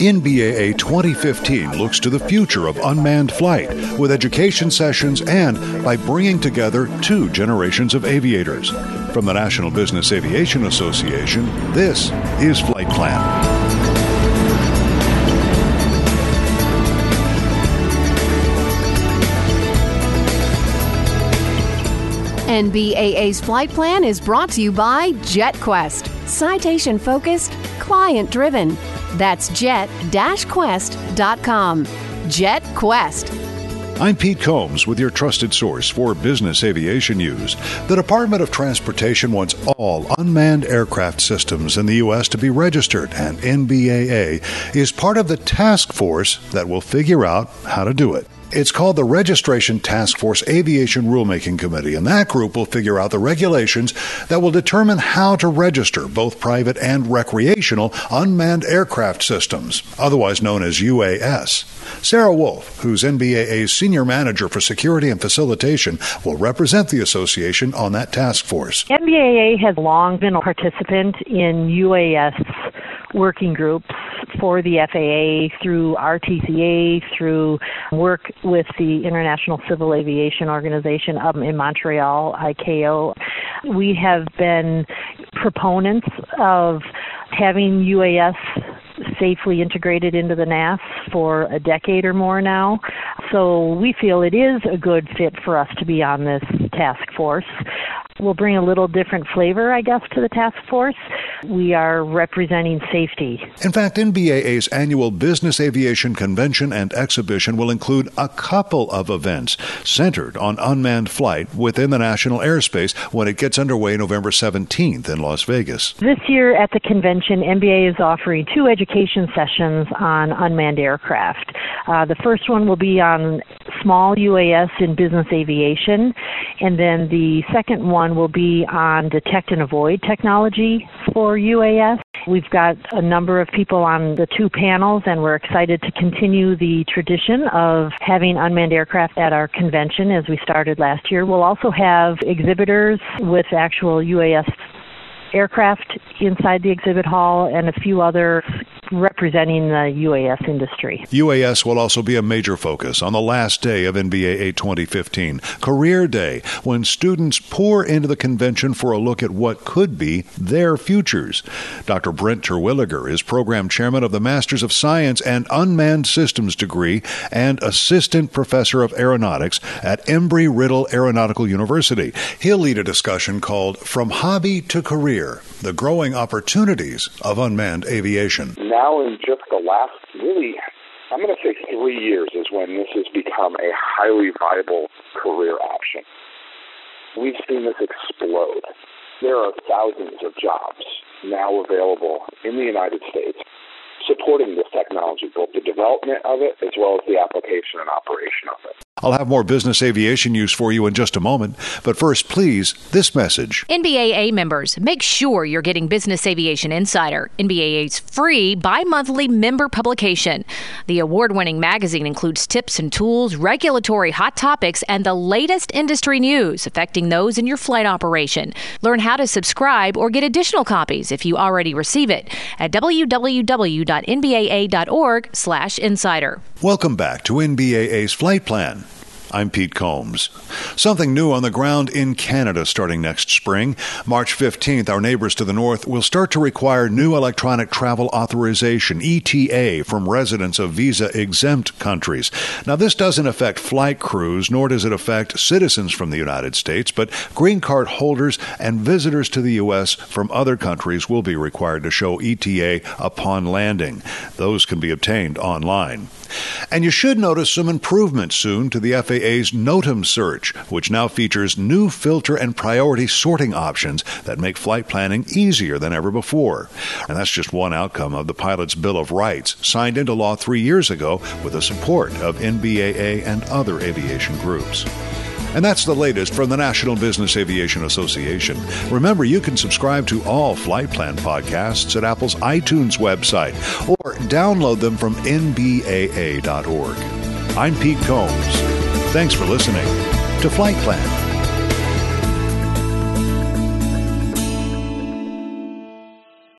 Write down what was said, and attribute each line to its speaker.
Speaker 1: NBAA 2015 looks to the future of unmanned flight with education sessions and by bringing together two generations of aviators. From the National Business Aviation Association, this is Flight Plan.
Speaker 2: NBAA's flight plan is brought to you by JetQuest. Citation focused, client driven. That's jet-quest.com. JetQuest.
Speaker 1: I'm Pete Combs with your trusted source for business aviation news. The Department of Transportation wants all unmanned aircraft systems in the U.S. to be registered, and NBAA is part of the task force that will figure out how to do it. It's called the Registration Task Force Aviation Rulemaking Committee, and that group will figure out the regulations that will determine how to register both private and recreational unmanned aircraft systems, otherwise known as UAS. Sarah Wolf, who's NBAA's Senior Manager for Security and Facilitation, will represent the association on that task force.
Speaker 3: NBAA has long been a participant in UAS working groups for the FAA through RTCA, through work with the International Civil Aviation Organization up in Montreal, ICAO. We have been proponents of having UAS safely integrated into the NAS for a decade or more now. So we feel it is a good fit for us to be on this task force will bring a little different flavor, I guess, to the task force. We are representing safety.
Speaker 1: In fact, NBAA's annual Business Aviation Convention and Exhibition will include a couple of events centered on unmanned flight within the national airspace when it gets underway November 17th in Las Vegas.
Speaker 3: This year at the convention, NBA is offering two education sessions on unmanned aircraft. Uh, the first one will be on small UAS in business aviation, and then the second one will be on detect and avoid technology for UAS. We've got a number of people on the two panels, and we're excited to continue the tradition of having unmanned aircraft at our convention as we started last year. We'll also have exhibitors with actual UAS aircraft inside the exhibit hall and a few other representing the UAS industry.
Speaker 1: UAS will also be a major focus on the last day of NBAA 2015, Career Day, when students pour into the convention for a look at what could be their futures. Dr. Brent Terwilliger is program chairman of the Masters of Science and Unmanned Systems degree and assistant professor of aeronautics at Embry Riddle Aeronautical University. He'll lead a discussion called From Hobby to Career The Growing Opportunities of Unmanned Aviation
Speaker 4: now in just the last really I'm going to say three years is when this has become a highly viable career option. We've seen this explode. There are thousands of jobs now available in the United States supporting this technology, both the development of it as well as the application and operation of it.
Speaker 1: I'll have more business aviation news for you in just a moment. But first, please, this message.
Speaker 5: NBAA members, make sure you're getting Business Aviation Insider, NBAA's free bi monthly member publication. The award winning magazine includes tips and tools, regulatory hot topics, and the latest industry news affecting those in your flight operation. Learn how to subscribe or get additional copies if you already receive it at www.nbaa.org/slash insider.
Speaker 1: Welcome back to NBAA's Flight Plan. I'm Pete Combs. Something new on the ground in Canada starting next spring. March 15th, our neighbors to the north will start to require new electronic travel authorization, ETA, from residents of visa exempt countries. Now, this doesn't affect flight crews, nor does it affect citizens from the United States, but green card holders and visitors to the U.S. from other countries will be required to show ETA upon landing. Those can be obtained online. And you should notice some improvements soon to the FAA's NOTAM search, which now features new filter and priority sorting options that make flight planning easier than ever before. And that's just one outcome of the Pilot's Bill of Rights, signed into law three years ago with the support of NBAA and other aviation groups. And that's the latest from the National Business Aviation Association. Remember, you can subscribe to all Flight Plan podcasts at Apple's iTunes website or download them from nbaa.org. I'm Pete Combs. Thanks for listening to Flight Plan.